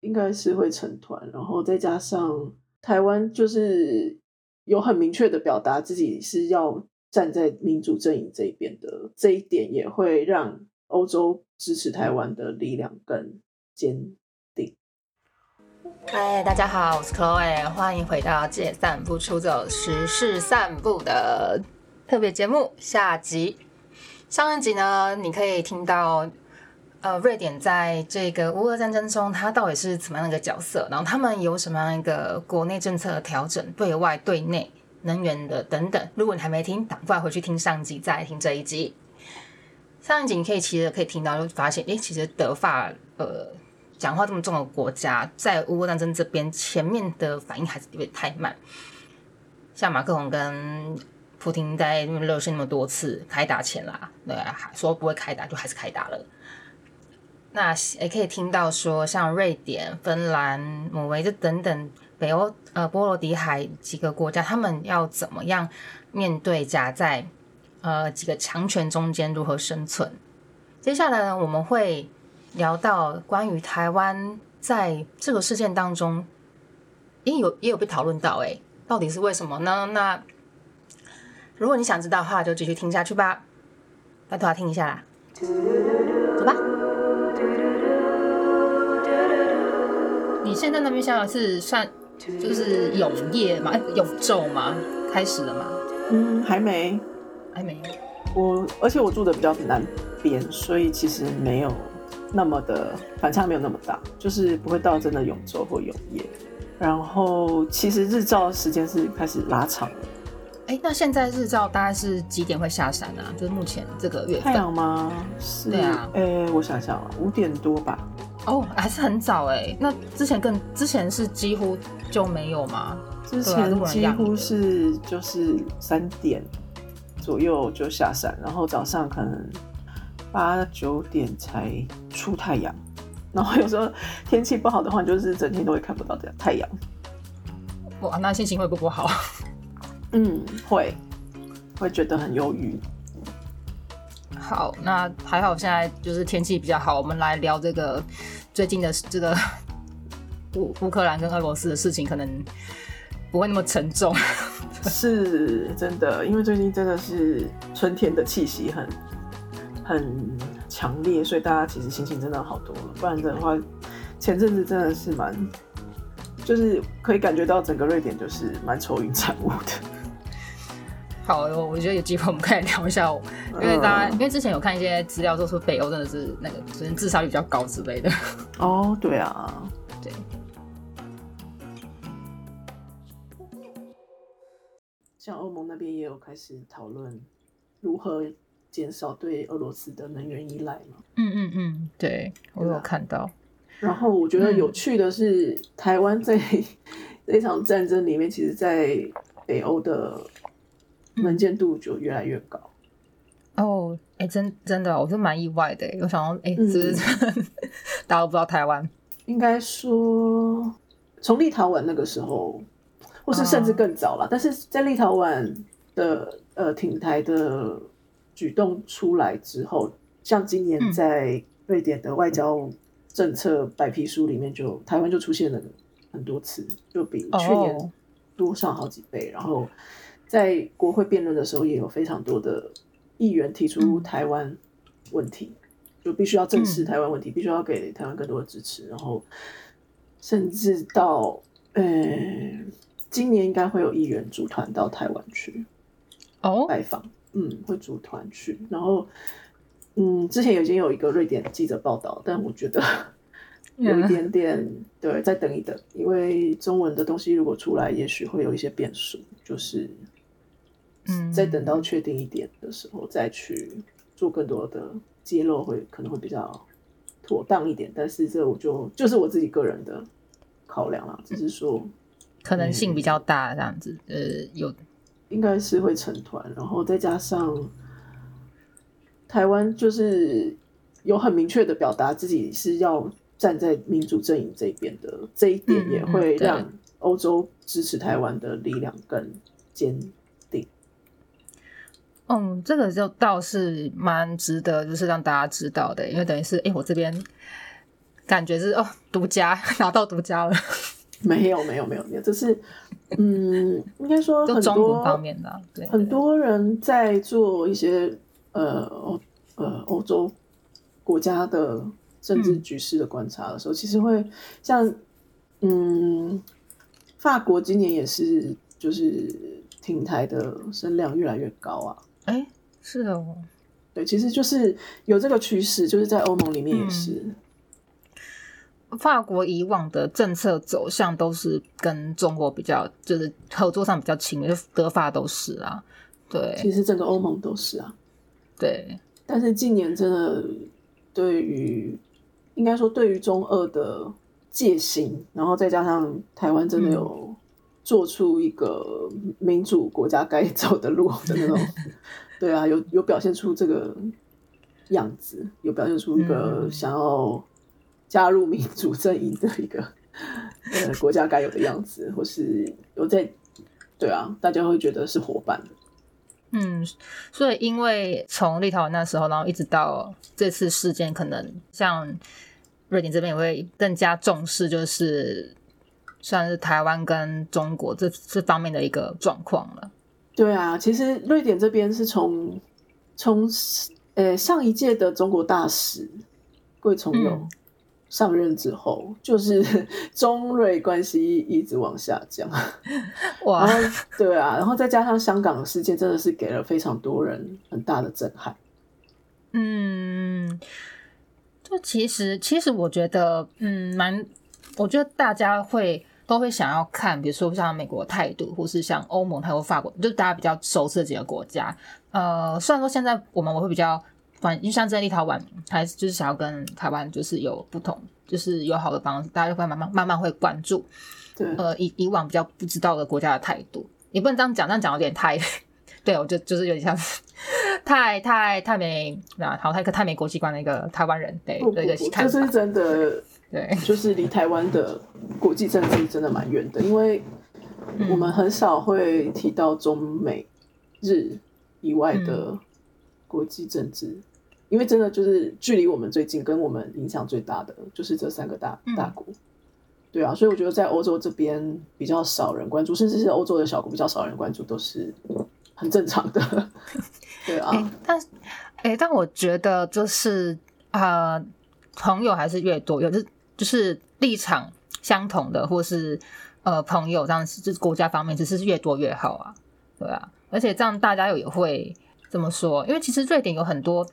应该是会成团，然后再加上台湾就是有很明确的表达自己是要站在民主阵营这一边的，这一点也会让欧洲支持台湾的力量更坚定。嗨，大家好，我是 Chloe，欢迎回到《借散步出走时事散步》的特别节目下集。上一集呢，你可以听到。呃，瑞典在这个乌俄战争中，它到底是怎么样的一个角色？然后他们有什么样一个国内政策的调整，对外、对内、能源的等等。如果你还没听，赶快回去听上集，再来听这一集。上一集你可以其实可以听到，就发现，哎，其实德法呃讲话这么重的国家，在乌俄战争这边前面的反应还是有点太慢。像马克龙跟普京在那么热身那么多次开打前啦，对，说不会开打，就还是开打了。那也可以听到说，像瑞典、芬兰、挪威这等等北欧呃波罗的海几个国家，他们要怎么样面对夹在呃几个强权中间如何生存？接下来呢，我们会聊到关于台湾在这个事件当中，也有也有被讨论到，哎，到底是为什么呢？那如果你想知道的话，就继续听下去吧。拜托听一下啦，走吧。现在那边下是算就是永夜吗？永昼吗？开始了吗？嗯，还没，还没。我而且我住的比较南边，所以其实没有那么的反差，没有那么大，就是不会到真的永昼或永夜。然后其实日照时间是开始拉长了。哎，那现在日照大概是几点会下山啊？就是目前这个月太阳吗？是，对啊。哎，我想想啊，五点多吧。哦，还是很早哎。那之前更之前是几乎就没有吗？之前几乎是就是三点左右就下山，然后早上可能八九点才出太阳。然后有时候天气不好的话，就是整天都会看不到太阳。哇，那心情会不不好？嗯，会会觉得很忧郁。好，那还好，现在就是天气比较好，我们来聊这个 最近的这个乌乌克兰跟俄罗斯的事情，可能不会那么沉重。是真的，因为最近真的是春天的气息很很强烈，所以大家其实心情真的好多了。不然的话，前阵子真的是蛮，就是可以感觉到整个瑞典就是蛮愁云惨雾的。好，我觉得有机会我们可以聊一下，因为大家因为之前有看一些资料，说北欧真的是那个人自杀率比较高之类的。哦，对啊，对。像欧盟那边也有开始讨论如何减少对俄罗斯的能源依赖嘛。嗯嗯嗯，对我有看到。然后我觉得有趣的是，台湾在 这场战争里面，其实，在北欧的。能见度就越来越高哦，哎，真真的，我是蛮意外的。我想到，哎，是不是 大家都不知道台湾？应该说，从立陶宛那个时候，或是甚至更早了。但是在立陶宛的呃挺台的举动出来之后，像今年在瑞典的外交政策白皮书里面，就台湾就出现了很多次，就比去年多上好几倍。然后。在国会辩论的时候，也有非常多的议员提出台湾问题，就必须要正视台湾问题，必须要给台湾更多的支持。然后，甚至到呃，今年应该会有议员组团到台湾去哦拜访，嗯，会组团去。然后，嗯，之前已经有一个瑞典记者报道，但我觉得 有一点点对，再等一等，因为中文的东西如果出来，也许会有一些变数，就是。嗯，再等到确定一点的时候，再去做更多的揭露，会可能会比较妥当一点。但是这我就就是我自己个人的考量了，只是说可能性比较大这样子。呃，有应该是会成团，然后再加上台湾就是有很明确的表达自己是要站在民主阵营这边的，这一点也会让欧洲支持台湾的力量更坚。嗯，这个就倒是蛮值得，就是让大家知道的，因为等于是，哎，我这边感觉是哦，独家 拿到独家了。没有没有没有没有，这是嗯，应该说很中国多方面的，对，很多人在做一些呃欧呃欧洲国家的政治局势的观察的时候，其实会像嗯，法国今年也是就是挺台的声量越来越高啊。哎，是哦，对，其实就是有这个趋势，就是在欧盟里面也是。法国以往的政策走向都是跟中国比较，就是合作上比较亲密，就德法都是啊。对，其实整个欧盟都是啊。对，但是近年真的对于，应该说对于中俄的戒心，然后再加上台湾真的有做出一个民主国家该走的路的那种，对啊，有有表现出这个样子，有表现出一个想要。加入民主阵营的一个呃国家该有的样子，或是有在对啊，大家会觉得是伙伴。嗯，所以因为从立陶宛那时候，然后一直到这次事件，可能像瑞典这边也会更加重视，就是算是台湾跟中国这这方面的一个状况了。对啊，其实瑞典这边是从从呃上一届的中国大使桂从友。上任之后，就是 中瑞关系一直往下降，哇，对啊，然后再加上香港的事件，真的是给了非常多人很大的震撼。嗯，就其实，其实我觉得，嗯，蛮，我觉得大家会都会想要看，比如说像美国态度，或是像欧盟还有法国，就大家比较熟悉的几个国家。呃，虽然说现在我们我会比较。反因为像在立陶宛，还是就是想要跟台湾就是有不同，就是友好的方式，大家就会慢慢慢慢会关注。对，呃，以以往比较不知道的国家的态度，也不能这样讲，这样讲有点太，对我就就是有点像是太太太没啊，好太太没国际观的一个台湾人，对对对，这是真的，对，就是离台湾的国际政治真的蛮远的，因为我们很少会提到中美日以外的国际政治。因为真的就是距离我们最近、跟我们影响最大的，就是这三个大大国，对啊，所以我觉得在欧洲这边比较少人关注，甚至是欧洲的小国比较少人关注，都是很正常的，对啊。但哎，但我觉得就是啊，朋友还是越多，有的就是立场相同的，或是呃朋友这样子，就是国家方面，只是越多越好啊，对啊。而且这样大家又也会这么说，因为其实瑞典有很多。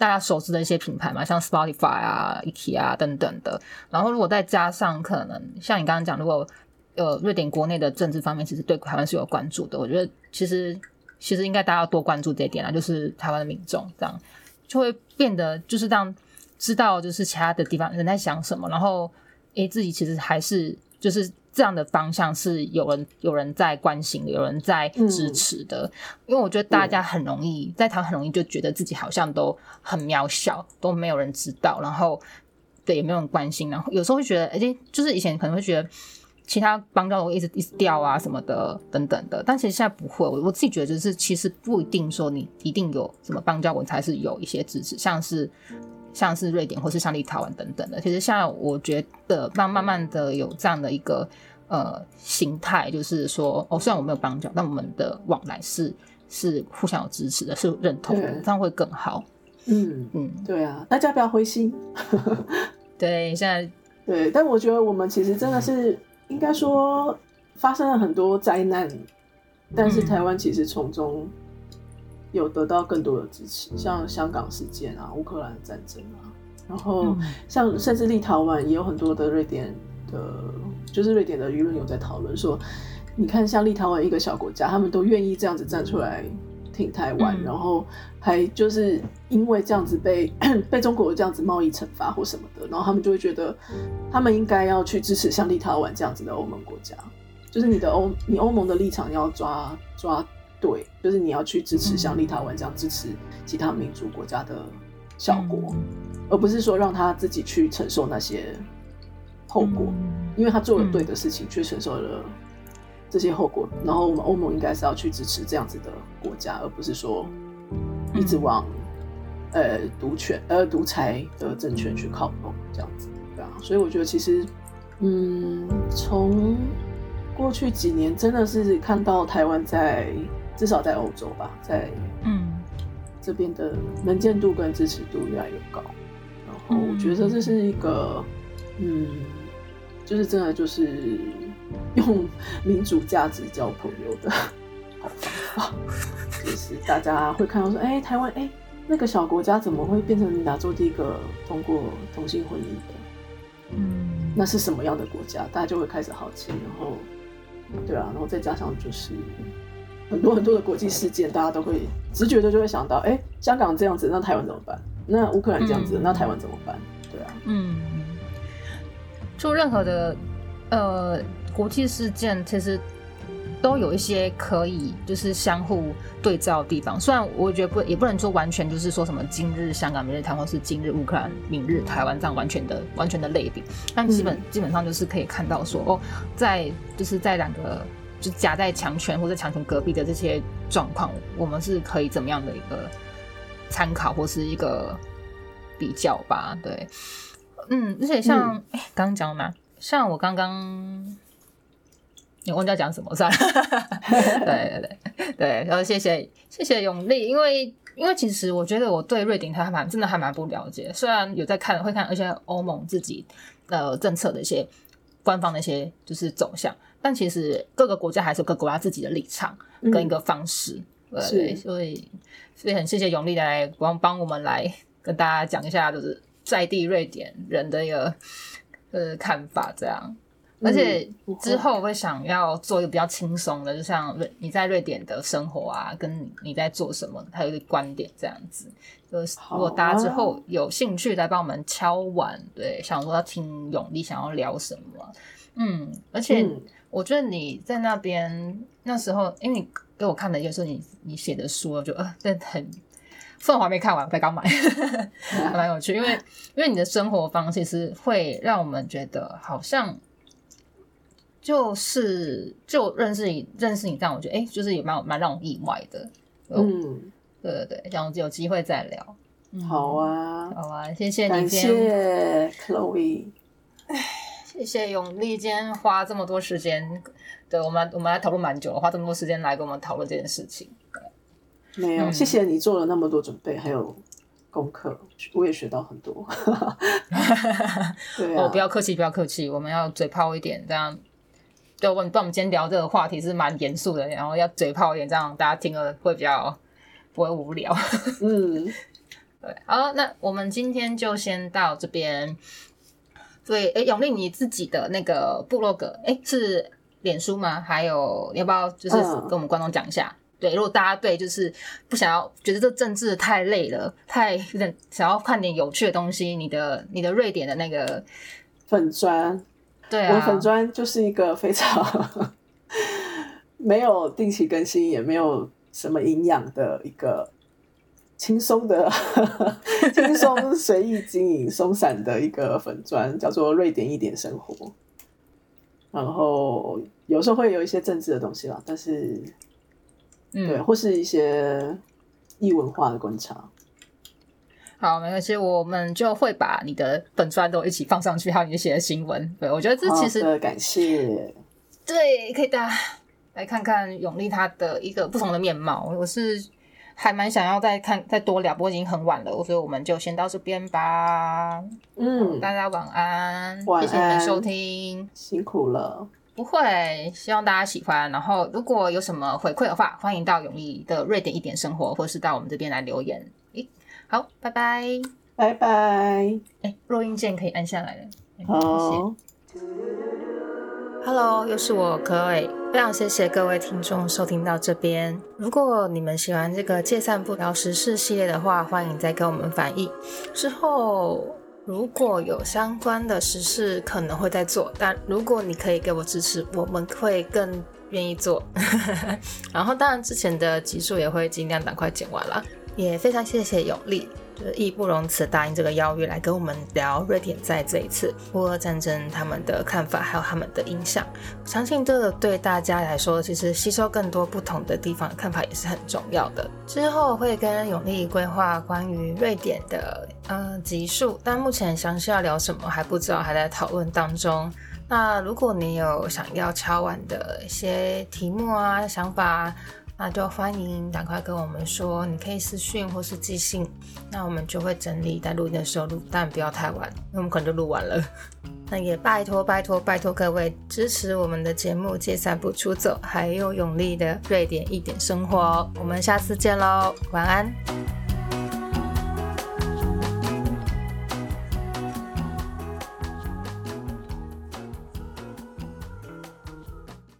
大家熟知的一些品牌嘛，像 Spotify 啊、IKEA 啊等等的。然后如果再加上可能像你刚刚讲，如果呃瑞典国内的政治方面其实对台湾是有关注的，我觉得其实其实应该大家要多关注这一点啊，就是台湾的民众这样就会变得就是这样知道就是其他的地方人在想什么，然后诶自己其实还是就是。这样的方向是有人有人在关心的，有人在支持的。因为我觉得大家很容易在台湾很容易就觉得自己好像都很渺小，都没有人知道，然后对也没有人关心。然后有时候会觉得，哎，就是以前可能会觉得其他邦交我一直一直掉啊什么的等等的，但其实现在不会。我我自己觉得就是其实不一定说你一定有什么邦交文才是有一些支持，像是。像是瑞典或是像立陶宛等等的，其实现在我觉得慢慢慢的有这样的一个呃形态，就是说哦，虽然我没有邦交，但我们的往来是是互相有支持的，是认同的，这样会更好。嗯嗯，对啊，大家不要灰心。对，现在 对，但我觉得我们其实真的是应该说发生了很多灾难，但是台湾其实从中。有得到更多的支持，像香港事件啊、乌克兰战争啊，然后像甚至立陶宛也有很多的瑞典的，就是瑞典的舆论有在讨论说，你看像立陶宛一个小国家，他们都愿意这样子站出来挺台湾，然后还就是因为这样子被 被中国这样子贸易惩罚或什么的，然后他们就会觉得他们应该要去支持像立陶宛这样子的欧盟国家，就是你的欧你欧盟的立场要抓抓。对，就是你要去支持像立陶宛这样支持其他民主国家的小国，而不是说让他自己去承受那些后果，因为他做了对的事情，却承受了这些后果。然后我们欧盟应该是要去支持这样子的国家，而不是说一直往呃独权呃独裁的政权去靠拢这样子，对啊。所以我觉得其实，嗯，从过去几年真的是看到台湾在至少在欧洲吧，在嗯这边的能见度跟支持度越来越高，然后我觉得这是一个，嗯，就是真的就是用民主价值交朋友的好方法，就是大家会看到说，哎、台湾，哎、那个小国家怎么会变成亚洲第一个通过同性婚姻的？嗯，那是什么样的国家？大家就会开始好奇，然后，对啊，然后再加上就是很多很多的国际事件，大家都会直觉的就会想到，哎、香港这样子，那台湾怎么办？那乌克兰这样子，嗯那台湾怎么办？对啊，嗯，就任何的呃国际事件，其实都有一些可以就是相互对照的地方。虽然我觉得不也不能说完全就是说什么今日香港、明日台湾，或是今日乌克兰、明日台湾这样完全的完全的类比，但基本、嗯基本上就是可以看到说哦，在就是在两个。就夹在强权或者强权隔壁的这些状况，我们是可以怎么样的一个参考或是一个比较吧？对，嗯，而且像哎，刚刚讲嘛？像我刚刚，你忘记要讲什么算了。对对对对，然后谢谢谢谢永利，因为因为其实我觉得我对瑞典它还蛮真的还蛮不了解，虽然有在看会看，而且欧盟自己呃政策的一些官方的一些就是走向，但其实各个国家还是有各个国家自己的立场跟一个方式。对，所以所以很谢谢永利来帮帮我们来跟大家讲一下，就是在地瑞典人的一个呃看法，这样。而且之后我会想要做一个比较轻松的，就像瑞你在瑞典的生活啊，跟你你在做什么，还有一个观点这样子。就是如果大家之后有兴趣来帮我们敲碗，对，想说要听永利想要聊什么，嗯，而且嗯我觉得你在那边那时候，因为你给我看的就是你你写的书，我就呃，真的很。虽然我还没看完，我才刚买，还蛮有趣。因为因为你的生活方式是会让我们觉得好像就是就认识你认识你这样，我觉得哎、就是也蛮蛮让我意外的。嗯，嗯，对对对，这样有机会再聊。嗯好，啊，好啊，谢谢你感今天，谢 Chloe。谢谢永利今天花这么多时间，对我们我们来讨论蛮久了，花这么多时间来跟我们讨论这件事情。没有，嗯谢谢你做了那么多准备，还有功课，我也学到很多。对啊，哦，不要客气，不要客气，我们要嘴炮一点，这样。对，我们不然我们今天聊这个话题是蛮严肃的，然后要嘴炮一点，这样大家听了会比较不会无聊。嗯，对，好，那我们今天就先到这边。对，哎，永利你自己的那个部落格，哎，是脸书吗？还有，你要不要就是嗯跟我们观众讲一下？对，如果大家对就是不想要觉得这政治太累了，太有点想要看点有趣的东西，你的你的瑞典的那个，粉砖，对啊，我粉砖就是一个非常 没有定期更新，也没有什么营养的一个轻松的、轻松随意经营、松散的一个粉砖，叫做“瑞典一点生活”。然后有时候会有一些政治的东西啦，但是对，嗯，或是一些异文化的观察。好，没关系，我们就会把你的粉砖都一起放上去，还有你写的新闻。对我觉得这其实感谢。对，可以大家来看看永利他的一个不同的面貌。我是还蛮想要再看再多聊，不过已经很晚了，所以我们就先到这边吧。嗯，大家晚安，晚谢谢你们收听。辛苦了。不会，希望大家喜欢。然后如果有什么回馈的话，欢迎到永利的瑞典一点生活，或是到我们这边来留言。诶，好，拜拜。拜拜。哎，录音键可以按下来了。好谢谢。Hello，又是我可伟，非常谢谢各位听众收听到这边。如果你们喜欢这个借散步聊时事系列的话，欢迎再跟我们反映。之后如果有相关的时事，可能会再做，但如果你可以给我支持，我们会更愿意做。然后当然之前的集数也会尽量赶快剪完了。也非常谢谢永利，就义不容辞答应这个邀约来跟我们聊瑞典在这一次乌俄战争他们的看法，还有他们的影响。相信这个对大家来说，其实吸收更多不同的地方看法也是很重要的。之后会跟永利规划关于瑞典的呃集数，但目前详细要聊什么还不知道，还在讨论当中。那如果你有想要敲完的一些题目啊、想法。那就欢迎赶快跟我们说，你可以私讯或是寄信，那我们就会整理在录音的时候录，但不要太晚，因为我们可能就录完了。那也拜托拜托拜托各位支持我们的节目《借散步出走》，还有永利的瑞典一点生活。我们下次见喽，晚安。